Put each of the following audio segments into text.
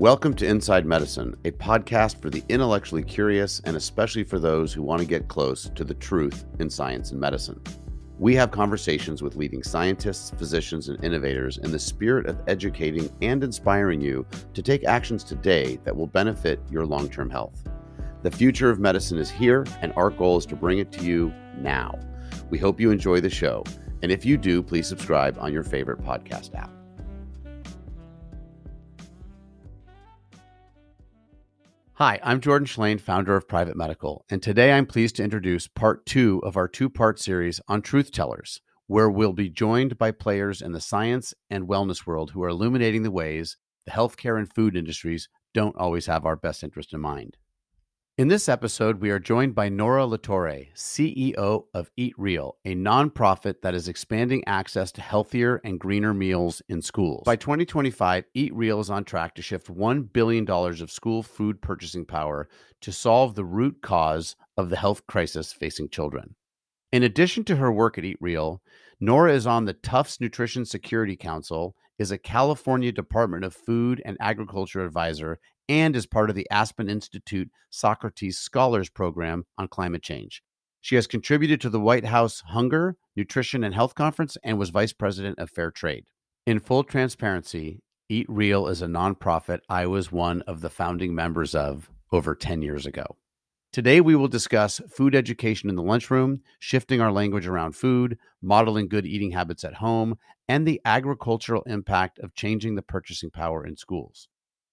Welcome to Inside Medicine, a podcast for the intellectually curious and especially for those who want to get close to the truth in science and medicine. We have conversations with leading scientists, physicians, and innovators in the spirit of educating and inspiring you to take actions today that will benefit your long term health. The future of medicine is here, and our goal is to bring it to you now. We hope you enjoy the show. And if you do, please subscribe on your favorite podcast app. Hi, I'm Jordan Shlain, founder of Private Medical, and today I'm pleased to introduce part two of our two part series on truth tellers, where we'll be joined by players in the science and wellness world who are illuminating the ways the healthcare and food industries don't always have our best interest in mind. In this episode, we are joined by Nora LaTorre, CEO of Eat Real, a nonprofit that is expanding access to healthier and greener meals in schools. By 2025, Eat Real is on track to shift $1 billion of school food purchasing power to solve the root cause of the health crisis facing children. In addition to her work at Eat Real, Nora is on the Tufts Nutrition Security Council, is a California Department of Food and Agriculture advisor, and is part of the Aspen Institute Socrates Scholars Program on climate change. She has contributed to the White House Hunger, Nutrition, and Health Conference and was vice president of Fair Trade. In full transparency, Eat Real is a nonprofit I was one of the founding members of over 10 years ago. Today, we will discuss food education in the lunchroom, shifting our language around food, modeling good eating habits at home, and the agricultural impact of changing the purchasing power in schools.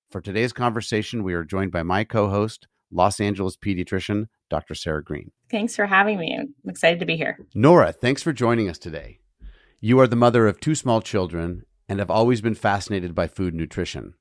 For today's conversation, we are joined by my co host, Los Angeles pediatrician, Dr. Sarah Greene. Thanks for having me. I'm excited to be here. Nora, thanks for joining us today. You are the mother of two small children and have always been fascinated by food nutrition.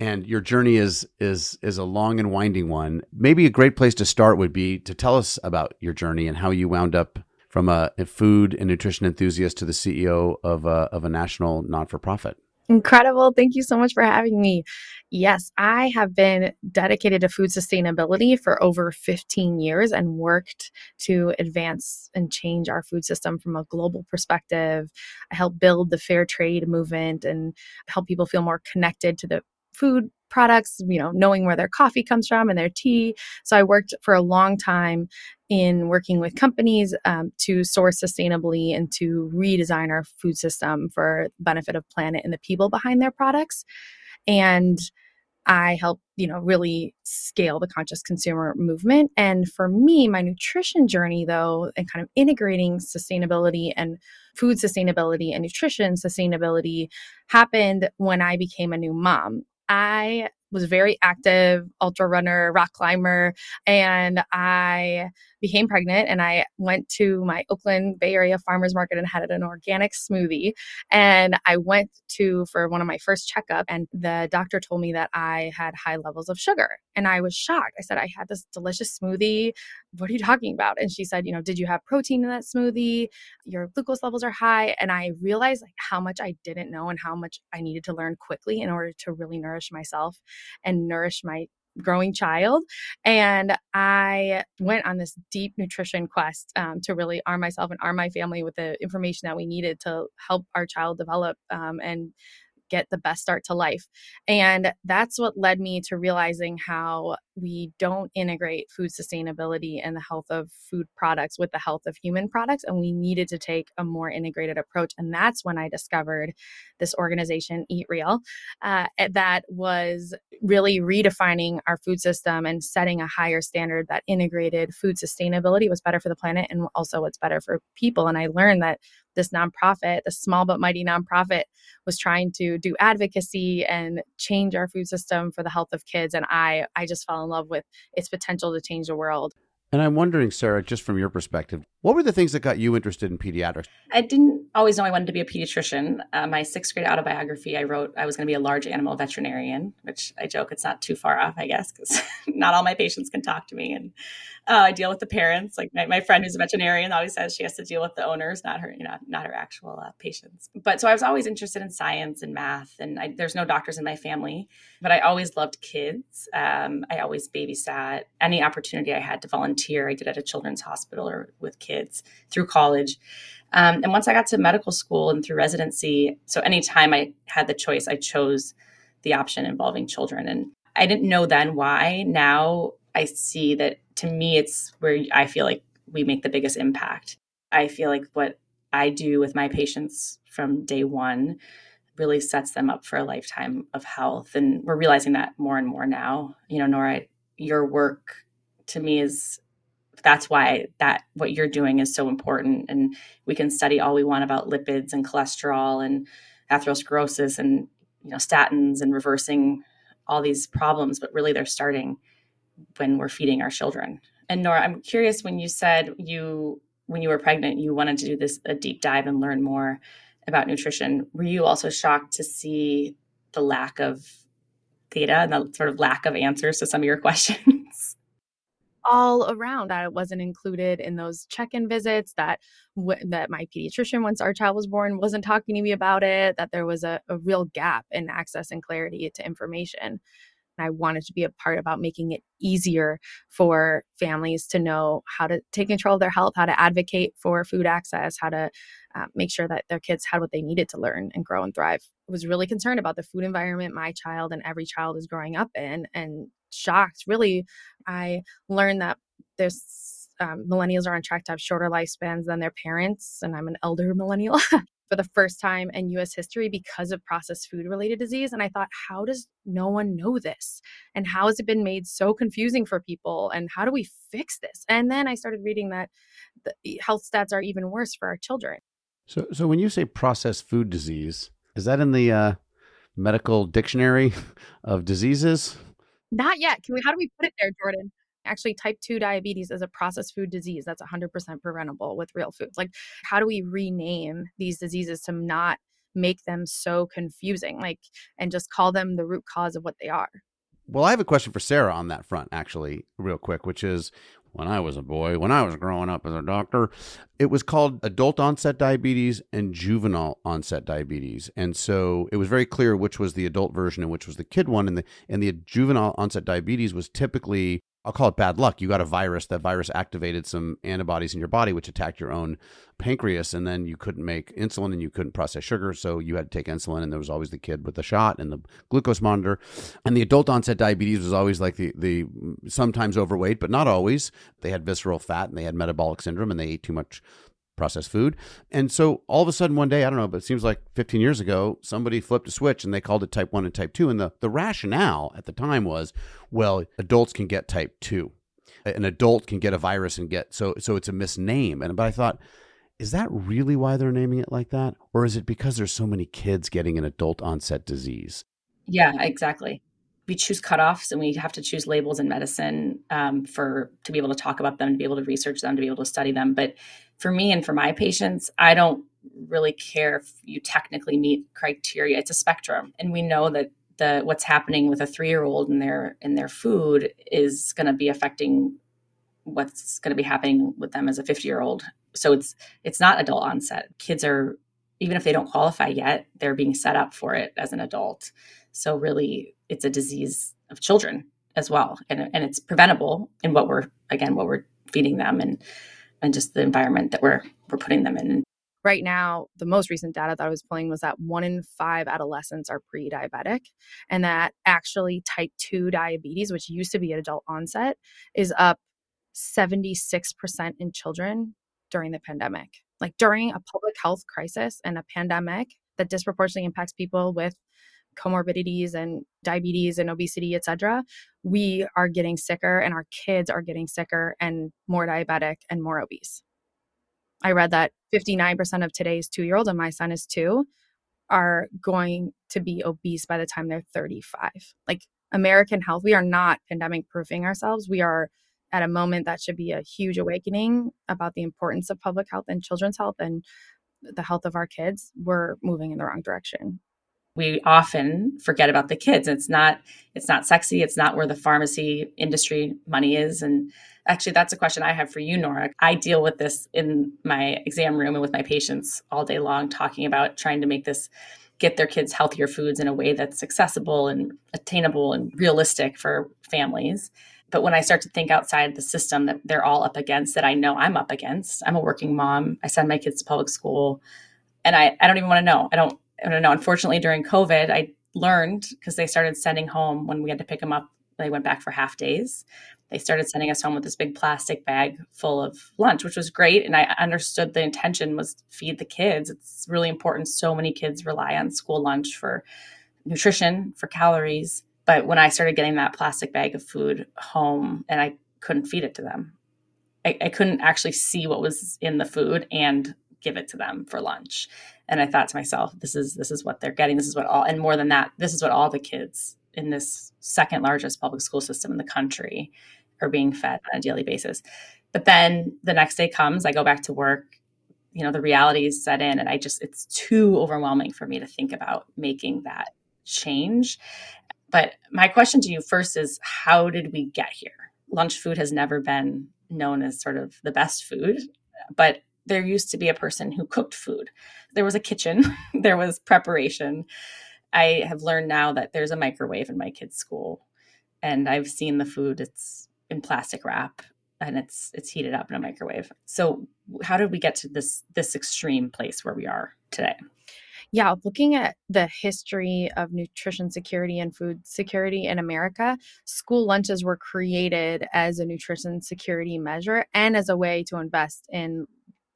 And your journey is is is a long and winding one. Maybe a great place to start would be to tell us about your journey and how you wound up from a, a food and nutrition enthusiast to the CEO of a, of a national non for profit. Incredible. Thank you so much for having me. Yes, I have been dedicated to food sustainability for over 15 years and worked to advance and change our food system from a global perspective. I help build the fair trade movement and help people feel more connected to the food products, you know, knowing where their coffee comes from and their tea. So I worked for a long time in working with companies um, to source sustainably and to redesign our food system for benefit of planet and the people behind their products. And I help, you know, really scale the conscious consumer movement. And for me, my nutrition journey, though, and kind of integrating sustainability and food sustainability and nutrition sustainability happened when I became a new mom. I was very active, ultra runner, rock climber, and I became pregnant and I went to my Oakland Bay Area farmers market and had an organic smoothie. And I went to for one of my first checkup and the doctor told me that I had high levels of sugar. And I was shocked. I said, I had this delicious smoothie. What are you talking about? And she said, you know, did you have protein in that smoothie? Your glucose levels are high. And I realized like how much I didn't know and how much I needed to learn quickly in order to really nourish myself and nourish my growing child. And I went on this deep nutrition quest um, to really arm myself and arm my family with the information that we needed to help our child develop um, and get the best start to life. And that's what led me to realizing how we don't integrate food sustainability and the health of food products with the health of human products. And we needed to take a more integrated approach. And that's when I discovered this organization, Eat Real, uh, that was really redefining our food system and setting a higher standard that integrated food sustainability was better for the planet and also what's better for people. And I learned that this nonprofit, the small but mighty nonprofit, was trying to do advocacy and change our food system for the health of kids. And I, I just fell in love with its potential to change the world. And I'm wondering, Sarah, just from your perspective, what were the things that got you interested in pediatrics? I didn't always know I wanted to be a pediatrician. Uh, my sixth grade autobiography, I wrote I was going to be a large animal veterinarian, which I joke it's not too far off, I guess, because not all my patients can talk to me. And uh, I deal with the parents. Like my, my, friend who's a veterinarian always says she has to deal with the owners, not her, you know, not her actual uh, patients. But so I was always interested in science and math. And I, there's no doctors in my family, but I always loved kids. Um, I always babysat. Any opportunity I had to volunteer, I did at a children's hospital or with kids through college. Um, and once I got to medical school and through residency, so anytime I had the choice, I chose the option involving children. And I didn't know then why. Now I see that to me, it's where I feel like we make the biggest impact. I feel like what I do with my patients from day one really sets them up for a lifetime of health. And we're realizing that more and more now. You know, Nora, your work to me is that's why that what you're doing is so important and we can study all we want about lipids and cholesterol and atherosclerosis and you know statins and reversing all these problems but really they're starting when we're feeding our children. And nora i'm curious when you said you when you were pregnant you wanted to do this a deep dive and learn more about nutrition were you also shocked to see the lack of data and the sort of lack of answers to some of your questions? All around that it wasn't included in those check-in visits that w- that my pediatrician once our child was born wasn't talking to me about it that there was a, a real gap in access and clarity to information I wanted to be a part about making it easier for families to know how to take control of their health, how to advocate for food access, how to uh, make sure that their kids had what they needed to learn and grow and thrive. I was really concerned about the food environment my child and every child is growing up in and shocked. Really, I learned that there's um, millennials are on track to have shorter lifespans than their parents, and I'm an elder millennial. For the first time in US history because of processed food related disease. And I thought, how does no one know this? And how has it been made so confusing for people? And how do we fix this? And then I started reading that the health stats are even worse for our children. So, so when you say processed food disease, is that in the uh, medical dictionary of diseases? Not yet. Can we? How do we put it there, Jordan? Actually, type 2 diabetes is a processed food disease that's 100% preventable with real foods. Like, how do we rename these diseases to not make them so confusing, like, and just call them the root cause of what they are? Well, I have a question for Sarah on that front, actually, real quick, which is when I was a boy, when I was growing up as a doctor, it was called adult onset diabetes and juvenile onset diabetes. And so it was very clear which was the adult version and which was the kid one. And the and the juvenile onset diabetes was typically I'll call it bad luck. You got a virus. That virus activated some antibodies in your body, which attacked your own pancreas, and then you couldn't make insulin and you couldn't process sugar, so you had to take insulin. And there was always the kid with the shot and the glucose monitor. And the adult onset diabetes was always like the the sometimes overweight, but not always. They had visceral fat and they had metabolic syndrome and they ate too much processed food. And so all of a sudden one day, I don't know, but it seems like 15 years ago, somebody flipped a switch and they called it type 1 and type 2 and the the rationale at the time was, well, adults can get type 2. An adult can get a virus and get so so it's a misname. And but I thought is that really why they're naming it like that or is it because there's so many kids getting an adult onset disease? Yeah, exactly we choose cutoffs and we have to choose labels in medicine um, for to be able to talk about them to be able to research them to be able to study them but for me and for my patients i don't really care if you technically meet criteria. It's a spectrum and we know that the what's happening with a three year old in their in their food is going to be affecting what's going to be happening with them as a 50 year old so it's it's not adult onset. Kids are even if they don't qualify yet they're being set up for it as an adult. So really it's a disease of children as well and, and it's preventable in what we're again what we're feeding them. And and just the environment that we're we're putting them in. Right now the most recent data that i was pulling was that one in five adolescents are pre-diabetic and that actually type 2 diabetes which used to be at adult onset is up 76% in children during the pandemic. Like during a public health crisis and a pandemic that disproportionately impacts people with comorbidities and diabetes and obesity, etc., we are getting sicker and our kids are getting sicker and more diabetic and more obese. I read that 59% of today's two year old, and my son is two, are going to be obese by the time they're 35. Like American health, we are not pandemic proofing ourselves. We are at a moment that should be a huge awakening about the importance of public health and children's health and the health of our kids. We're moving in the wrong direction we often forget about the kids. It's not it's not sexy. It's not where the pharmacy industry money is. And actually that's a question i have for you nora. I deal with this in my exam room and with my patients all day long talking about trying to make this get their kids healthier foods in a way that's accessible and attainable and realistic for families. But when i start to think outside the system that they're all up against that i know i'm up against i'm a working mom. I send my kids to public school. And i, I don't even want to know. I don't I don't know. Unfortunately, during COVID, I learned because they started sending home when we had to pick them up. They went back for half days. They started sending us home with this big plastic bag full of lunch, which was great. And I understood the intention was feed the kids. It's really important. So many kids rely on school lunch for nutrition, for calories. But when I started getting that plastic bag of food home and I couldn't feed it to them, I, I couldn't actually see what was in the food and give it to them for lunch. And I thought to myself, this is this is what they're getting. This is what all and more than that, this is what all the kids in this second largest public school system in the country are being fed on a daily basis. But then the next day comes, I go back to work, you know, the realities set in and I just it's too overwhelming for me to think about making that change. But my question to you first is how did we get here? Lunch food has never been known as sort of the best food, but there used to be a person who cooked food. There was a kitchen, there was preparation. I have learned now that there's a microwave in my kids' school and I've seen the food it's in plastic wrap and it's it's heated up in a microwave. So how did we get to this this extreme place where we are today? Yeah, looking at the history of nutrition security and food security in America, school lunches were created as a nutrition security measure and as a way to invest in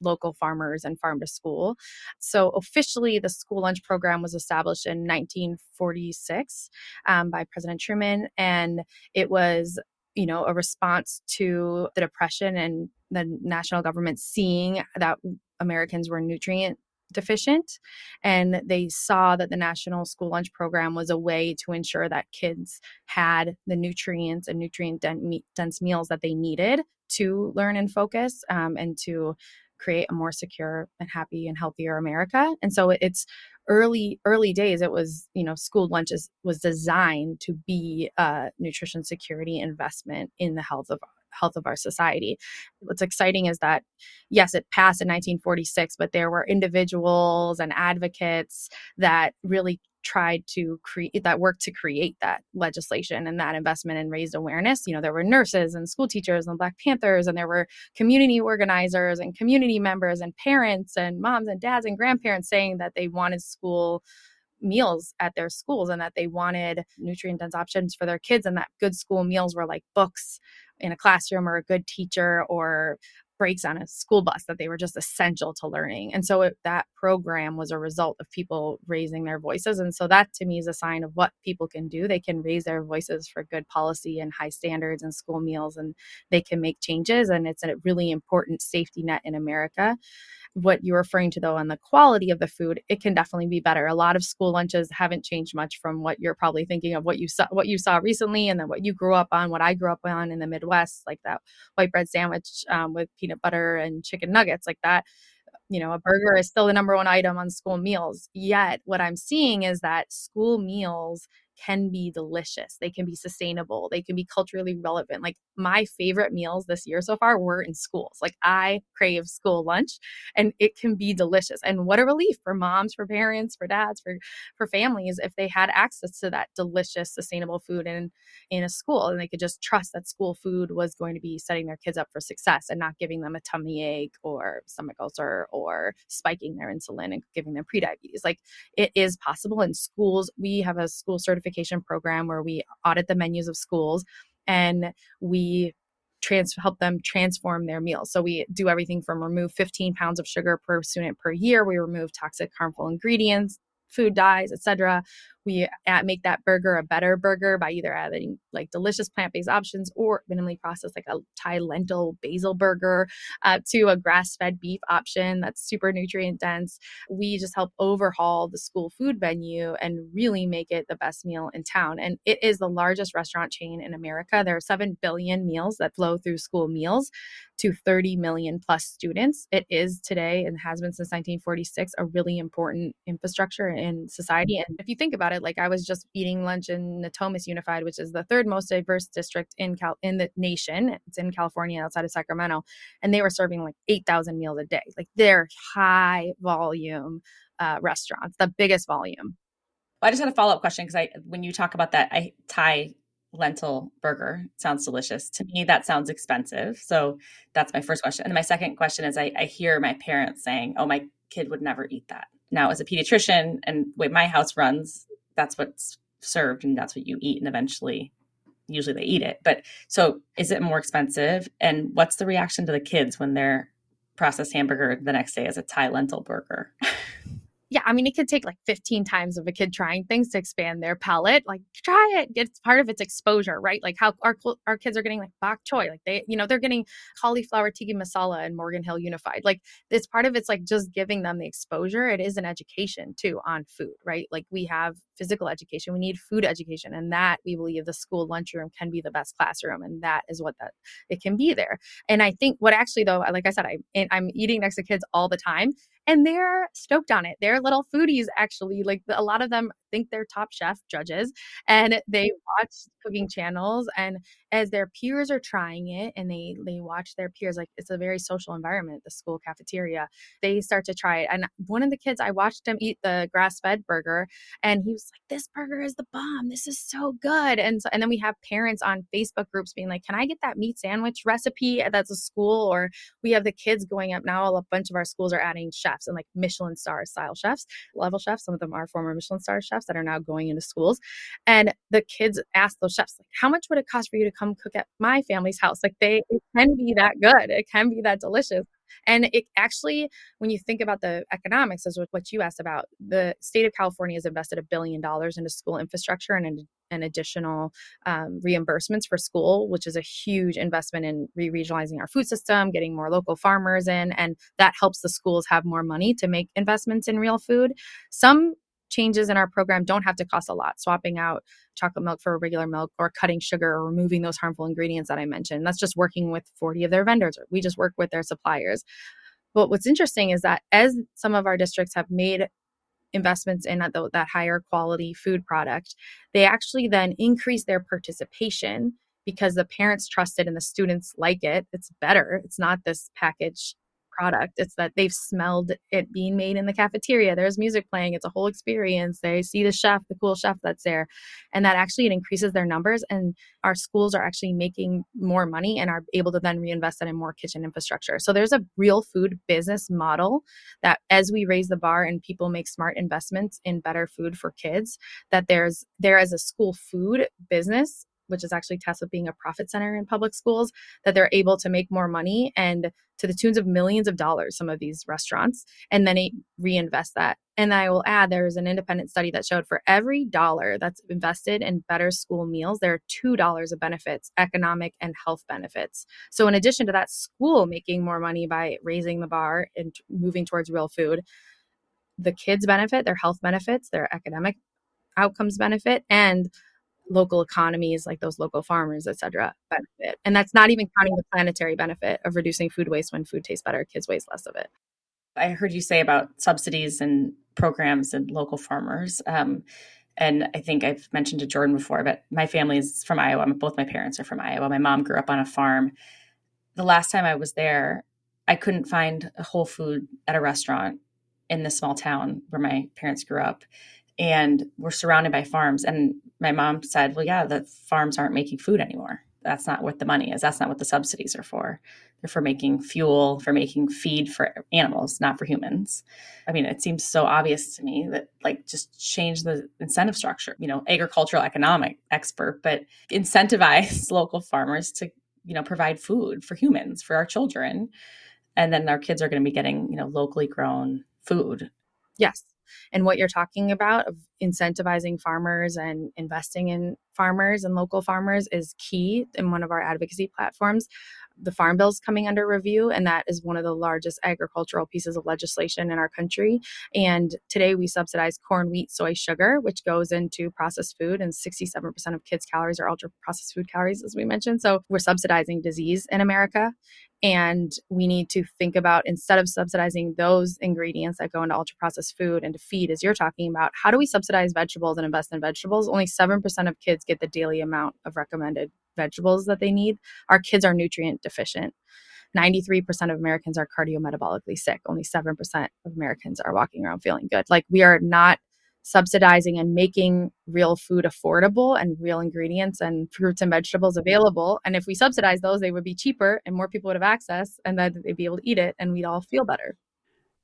local farmers and farm to school. So, officially, the school lunch program was established in 1946 um, by President Truman, and it was you know a response to the depression and the national government seeing that Americans were nutrient deficient and they saw that the national school lunch program was a way to ensure that kids had the nutrients and nutrient dense meals that they needed to learn and focus um, and to create a more secure and happy and healthier America. And so it's early early days it was you know school lunches was designed to be a nutrition security investment in the health of health of our society. What's exciting is that, yes, it passed in 1946, but there were individuals and advocates that really tried to create that work to create that legislation and that investment and raised awareness. You know, there were nurses and school teachers and Black Panthers, and there were community organizers and community members and parents and moms and dads and grandparents saying that they wanted school meals at their schools and that they wanted nutrient dense options for their kids and that good school meals were like books in a classroom or a good teacher or brakes on a school bus that they were just essential to learning. And so it, that program was a result of people raising their voices. And so that to me is a sign of what people can do. They can raise their voices for good policy and high standards and school meals, and they can make changes. And it's a really important safety net in America what you're referring to though on the quality of the food it can definitely be better a lot of school lunches haven't changed much from what you're probably thinking of what you saw what you saw recently and then what you grew up on what i grew up on in the midwest like that white bread sandwich um, with peanut butter and chicken nuggets like that you know, a burger is still the number one item on school meals. Yet, what I'm seeing is that school meals can be delicious. They can be sustainable. They can be culturally relevant. Like my favorite meals this year so far were in schools. Like I crave school lunch and it can be delicious. And what a relief for moms, for parents, for dads, for for families if they had access to that delicious sustainable food in in a school and they could just trust that school food was going to be setting their kids up for success and not giving them a tummy ache or stomach ulcer or spiking their insulin and giving them prediabetes. Like it is possible in schools. We have a school certification certification program where we audit the menus of schools and we trans help them transform their meals. So we do everything from remove 15 pounds of sugar per student per year. We remove toxic harmful ingredients, food dyes, etc we make that burger a better burger by either adding like delicious plant-based options or minimally processed like a thai lentil basil burger uh, to a grass-fed beef option that's super nutrient dense. We just help overhaul the school food venue and really make it the best meal in town. And it is the largest restaurant chain in america. There are 7 billion meals that flow through school meals to 30 million plus students. It is today and has been since 1946 a really important infrastructure in society. And if you think about it Like I was just eating lunch in Natomas Unified, which is the third most diverse district in Cal in the nation. It's in California, outside of Sacramento, and they were serving like eight thousand meals a day. Like they're high volume uh, restaurants, the biggest volume. I just had a follow up question because I, when you talk about that, I Thai lentil burger sounds delicious to me. That sounds expensive, so that's my first question. And my second question is, I, I hear my parents saying, "Oh, my kid would never eat that." Now, as a pediatrician and way my house runs, that's what's served and that's what you eat and eventually usually they eat it but so is it more expensive and what's the reaction to the kids when their processed hamburger the next day is a thai lentil burger yeah, I mean, it could take like 15 times of a kid trying things to expand their palate. Like, try it. It's part of its exposure, right? Like how our our kids are getting like bok choy, like they, you know, they're getting cauliflower tikka masala and Morgan Hill Unified. Like, it's part of it's like just giving them the exposure. It is an education too on food, right? Like we have physical education, we need food education, and that we believe the school lunchroom can be the best classroom, and that is what that it can be there. And I think what actually though, like I said, I I'm eating next to kids all the time, and they're stoked on it. They're little foodies, actually. Like a lot of them think they're top chef judges and they mm-hmm. watch cooking channels. And as their peers are trying it and they they watch their peers, like it's a very social environment, the school cafeteria, they start to try it. And one of the kids, I watched him eat the grass fed burger and he was like, This burger is the bomb. This is so good. And so and then we have parents on Facebook groups being like, Can I get that meat sandwich recipe that's a school? Or we have the kids going up now. A bunch of our schools are adding chefs and like Michelin star style chefs, level chefs. Some of them are former Michelin star chefs that are now going into schools. And the kids ask those chefs, like, how much would it cost for you to come cook at my family's house? Like they it can be that good. It can be that delicious. And it actually, when you think about the economics, as what you asked about, the state of California has invested a billion dollars into school infrastructure and and additional um, reimbursements for school, which is a huge investment in re regionalizing our food system, getting more local farmers in, and that helps the schools have more money to make investments in real food. Some changes in our program don't have to cost a lot. Swapping out chocolate milk for regular milk or cutting sugar or removing those harmful ingredients that I mentioned. That's just working with 40 of their vendors. We just work with their suppliers. But what's interesting is that as some of our districts have made investments in that, that higher quality food product, they actually then increase their participation because the parents trust it and the students like it. It's better. It's not this package product. It's that they've smelled it being made in the cafeteria. There's music playing. It's a whole experience. They see the chef, the cool chef that's there. And that actually it increases their numbers and our schools are actually making more money and are able to then reinvest that in more kitchen infrastructure. So there's a real food business model that as we raise the bar and people make smart investments in better food for kids, that there's there as a school food business which is actually with being a profit center in public schools, that they're able to make more money and to the tunes of millions of dollars, some of these restaurants, and then reinvest that. And I will add there's an independent study that showed for every dollar that's invested in better school meals, there are $2 of benefits, economic and health benefits. So, in addition to that, school making more money by raising the bar and moving towards real food, the kids benefit, their health benefits, their academic outcomes benefit, and local economies like those local farmers et cetera benefit. And that's not even counting the planetary benefit of reducing food waste when food tastes better kids waste less of it. I heard you say about subsidies and programs and local farmers um, and i think i've mentioned to jordan before but my family is from iowa. Both my parents are from iowa. My mom grew up on a farm. The last time i was there i couldn't find a whole food at a restaurant in the small town where my parents grew up and we're surrounded by farms. And my mom said, Well, yeah, the farms aren't making food anymore. That's not what the money is. That's not what the subsidies are for. They're for making fuel, for making feed for animals, not for humans. I mean, it seems so obvious to me that, like, just change the incentive structure. You know, agricultural economic expert, but incentivize local farmers to, you know, provide food for humans, for our children. And then our kids are going to be getting, you know, locally grown food. Yes and what you're talking about of incentivizing farmers and investing in farmers and local farmers is key in one of our advocacy platforms. The farm bill is coming under review and that is one of the largest agricultural pieces of legislation in our country. And today we subsidize corn wheat soy sugar which goes into processed food and 67% of kids calories are ultra processed food calories as we mentioned. So we're subsidizing disease in america and we need to think about instead of subsidizing those ingredients that go into ultra processed food and to feed, as you're talking about, how do we subsidize vegetables and invest in vegetables? Only 7% of kids get the daily amount of recommended vegetables that they need. Our kids are nutrient deficient. 93% of Americans are cardiometabolically sick. Only 7% of Americans are walking around feeling good. Like we are not subsidizing and making real food affordable and real ingredients and fruits and vegetables available. And if we subsidize those, they would be cheaper and more people would have access and then they'd be able to eat it and we'd all feel better.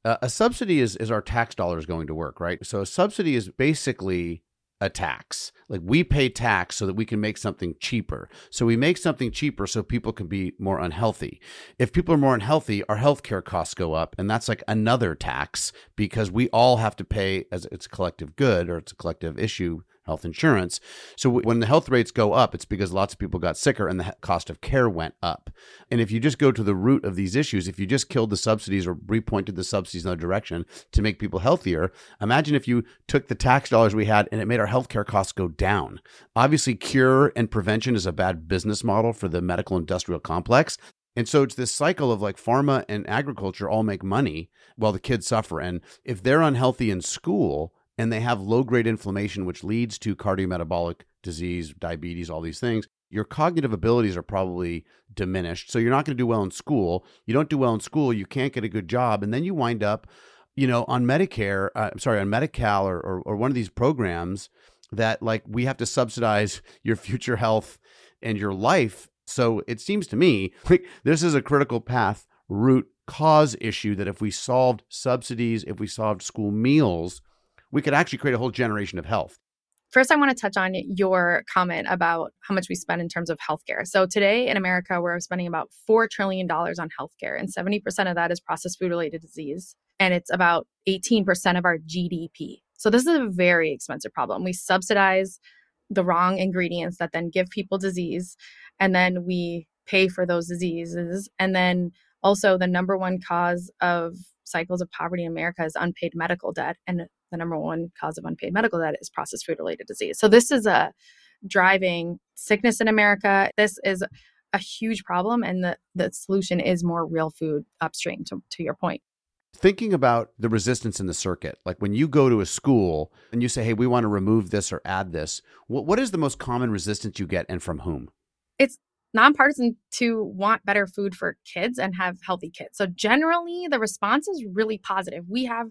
Uh, a subsidy is, is our tax dollars going to work, right? So a subsidy is basically a tax. Like we pay tax so that we can make something cheaper. So we make something cheaper so people can be more unhealthy. If people are more unhealthy, our healthcare costs go up, and that's like another tax because we all have to pay as it's a collective good or it's a collective issue health insurance. So when the health rates go up, it's because lots of people got sicker and the cost of care went up. And if you just go to the root of these issues, if you just killed the subsidies or repointed the subsidies in another direction to make people healthier, imagine if you took the tax dollars we had and it made our healthcare costs go down. Obviously, cure and prevention is a bad business model for the medical industrial complex. And so it's this cycle of like pharma and agriculture all make money while the kids suffer. And if they're unhealthy in school, and they have low grade inflammation, which leads to cardiometabolic disease, diabetes, all these things, your cognitive abilities are probably diminished. So you're not going to do well in school. You don't do well in school, you can't get a good job. And then you wind up, you know, on Medicare, uh, I'm sorry, on Medi-Cal or, or, or one of these programs that like we have to subsidize your future health and your life. So it seems to me like this is a critical path root cause issue that if we solved subsidies, if we solved school meals, we could actually create a whole generation of health. First, I want to touch on your comment about how much we spend in terms of healthcare. So, today in America, we're spending about $4 trillion on healthcare, and 70% of that is processed food related disease. And it's about 18% of our GDP. So, this is a very expensive problem. We subsidize the wrong ingredients that then give people disease, and then we pay for those diseases. And then also, the number one cause of cycles of poverty in America is unpaid medical debt. And the number one cause of unpaid medical debt is processed food related disease. So this is a driving sickness in America. This is a huge problem and the, the solution is more real food upstream to, to your point thinking about the resistance in the circuit like when you go to a school and you say hey we want to remove this or add this what, what is the most common resistance you get and from whom it's nonpartisan to want better food for kids and have healthy kids so generally the response is really positive we have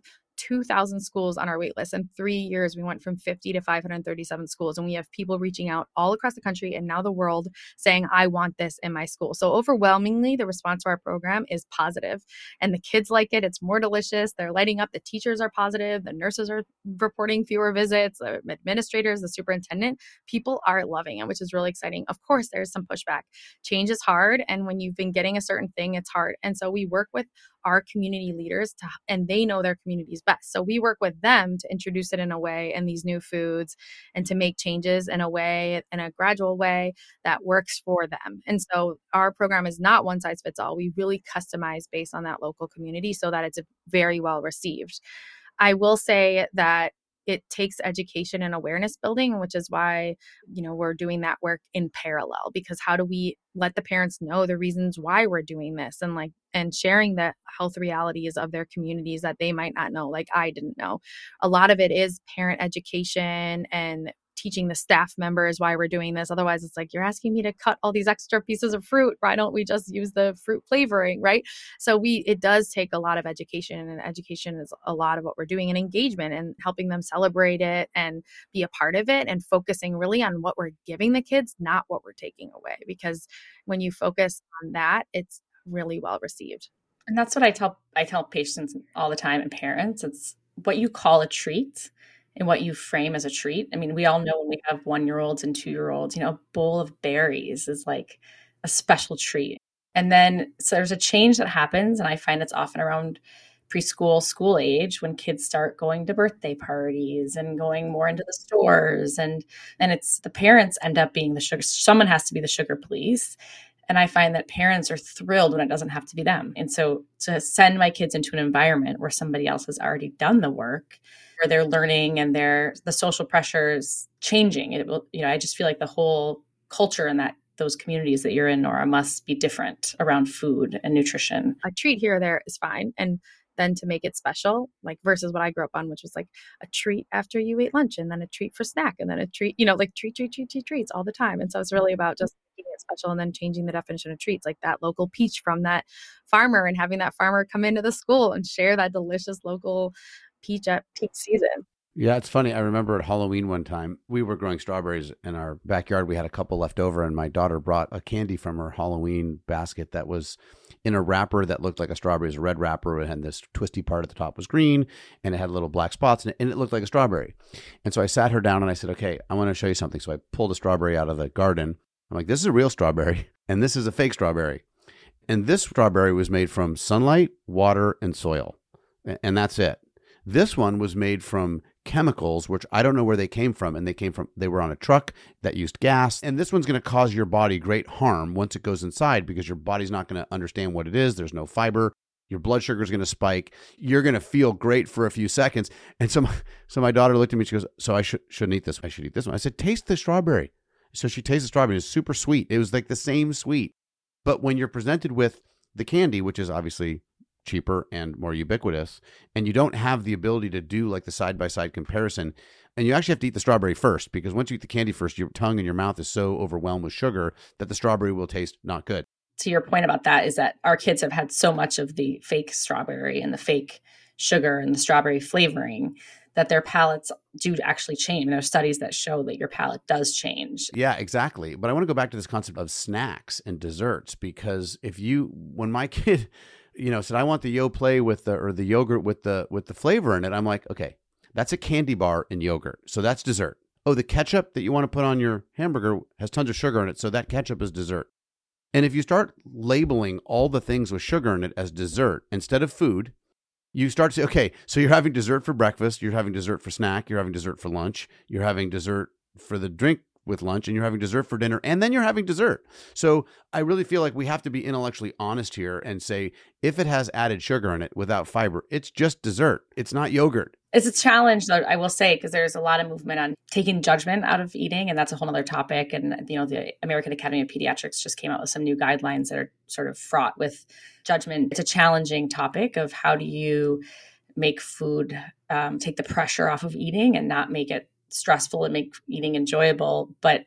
2,000 schools on our wait list. In three years, we went from 50 to 537 schools. And we have people reaching out all across the country and now the world saying, I want this in my school. So overwhelmingly, the response to our program is positive. And the kids like it. It's more delicious. They're lighting up. The teachers are positive. The nurses are reporting fewer visits. The administrators, the superintendent, people are loving it, which is really exciting. Of course, there's some pushback. Change is hard. And when you've been getting a certain thing, it's hard. And so we work with our community leaders to, and they know their communities best. So we work with them to introduce it in a way and these new foods and to make changes in a way, in a gradual way that works for them. And so our program is not one size fits all. We really customize based on that local community so that it's very well received. I will say that it takes education and awareness building which is why you know we're doing that work in parallel because how do we let the parents know the reasons why we're doing this and like and sharing the health realities of their communities that they might not know like i didn't know. A lot of it is parent education and teaching the staff members why we're doing this. Otherwise, it's like you're asking me to cut all these extra pieces of fruit. Why don't we just use the fruit flavoring, right? So we it does take a lot of education, and education is a lot of what we're doing, and engagement, and helping them celebrate it and be a part of it, and focusing really on what we're giving the kids, not what we're taking away. Because when you focus on that, it's really well received. And that's what I tell I tell patients all the time and parents. It's what you call a treat and what you frame as a treat. I mean, we all know when we have one year olds and two year olds, you know, a bowl of berries is like a special treat. And then so there's a change that happens, and I find it's often around preschool, school age when kids start going to birthday parties and going more into the stores and and it's the parents end up being the sugar someone has to be the sugar police and I find that parents are thrilled when it doesn't have to be them. And so to send my kids into an environment where somebody else has already done the work where they're learning and they're the social pressures changing. It will, you know, I just feel like the whole culture in that those communities that you're in, Nora, must be different around food and nutrition. A treat here or there is fine. And then to make it special, like versus what I grew up on, which was like a treat after you ate lunch and then a treat for snack and then a treat, you know, like treat, treat, treat, treat, treats all the time. And so it's really about just making it special and then changing the definition of treats, like that local peach from that farmer and having that farmer come into the school and share that delicious local peach uh, at peak season. Yeah, it's funny. I remember at Halloween one time, we were growing strawberries in our backyard. We had a couple left over, and my daughter brought a candy from her Halloween basket that was in a wrapper that looked like a strawberry. It a red wrapper. It had this twisty part at the top was green, and it had little black spots, in it, and it looked like a strawberry. And so I sat her down and I said, Okay, I want to show you something. So I pulled a strawberry out of the garden. I'm like, This is a real strawberry, and this is a fake strawberry. And this strawberry was made from sunlight, water, and soil. And that's it. This one was made from chemicals, which I don't know where they came from. And they came from, they were on a truck that used gas. And this one's going to cause your body great harm once it goes inside because your body's not going to understand what it is. There's no fiber. Your blood sugar is going to spike. You're going to feel great for a few seconds. And so, my, so my daughter looked at me. She goes, "So I should shouldn't eat this. I should eat this one." I said, "Taste the strawberry." So she tasted the strawberry. It was super sweet. It was like the same sweet. But when you're presented with the candy, which is obviously cheaper and more ubiquitous, and you don't have the ability to do like the side by side comparison. And you actually have to eat the strawberry first because once you eat the candy first, your tongue and your mouth is so overwhelmed with sugar that the strawberry will taste not good. To your point about that, is that our kids have had so much of the fake strawberry and the fake sugar and the strawberry flavoring that their palates do actually change. And there are studies that show that your palate does change. Yeah, exactly. But I want to go back to this concept of snacks and desserts because if you, when my kid, you know, said I want the Yoplait with the or the yogurt with the with the flavor in it. I'm like, okay, that's a candy bar in yogurt, so that's dessert. Oh, the ketchup that you want to put on your hamburger has tons of sugar in it, so that ketchup is dessert. And if you start labeling all the things with sugar in it as dessert instead of food, you start to say, okay, so you're having dessert for breakfast, you're having dessert for snack, you're having dessert for lunch, you're having dessert for the drink with lunch and you're having dessert for dinner and then you're having dessert. So I really feel like we have to be intellectually honest here and say if it has added sugar in it without fiber, it's just dessert. It's not yogurt. It's a challenge, though, I will say, because there's a lot of movement on taking judgment out of eating, and that's a whole other topic. And, you know, the American Academy of Pediatrics just came out with some new guidelines that are sort of fraught with judgment. It's a challenging topic of how do you make food um, take the pressure off of eating and not make it stressful and make eating enjoyable, but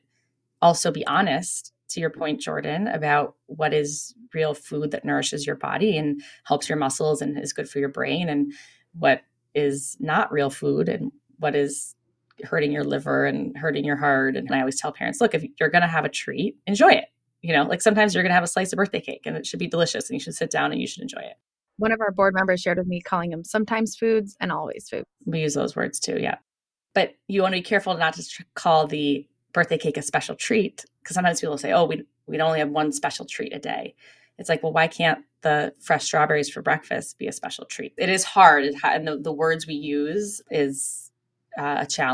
also be honest to your point, Jordan, about what is real food that nourishes your body and helps your muscles and is good for your brain, and what is not real food and what is hurting your liver and hurting your heart. And I always tell parents, look, if you're going to have a treat, enjoy it. You know, like sometimes you're going to have a slice of birthday cake and it should be delicious and you should sit down and you should enjoy it. One of our board members shared with me calling them sometimes foods and always foods. We use those words too. Yeah but you want to be careful not to call the birthday cake a special treat because sometimes people say, "Oh, we we only have one special treat a day." It's like, well, why can't the fresh strawberries for breakfast be a special treat? It is hard, and the, the words we use is uh, a challenge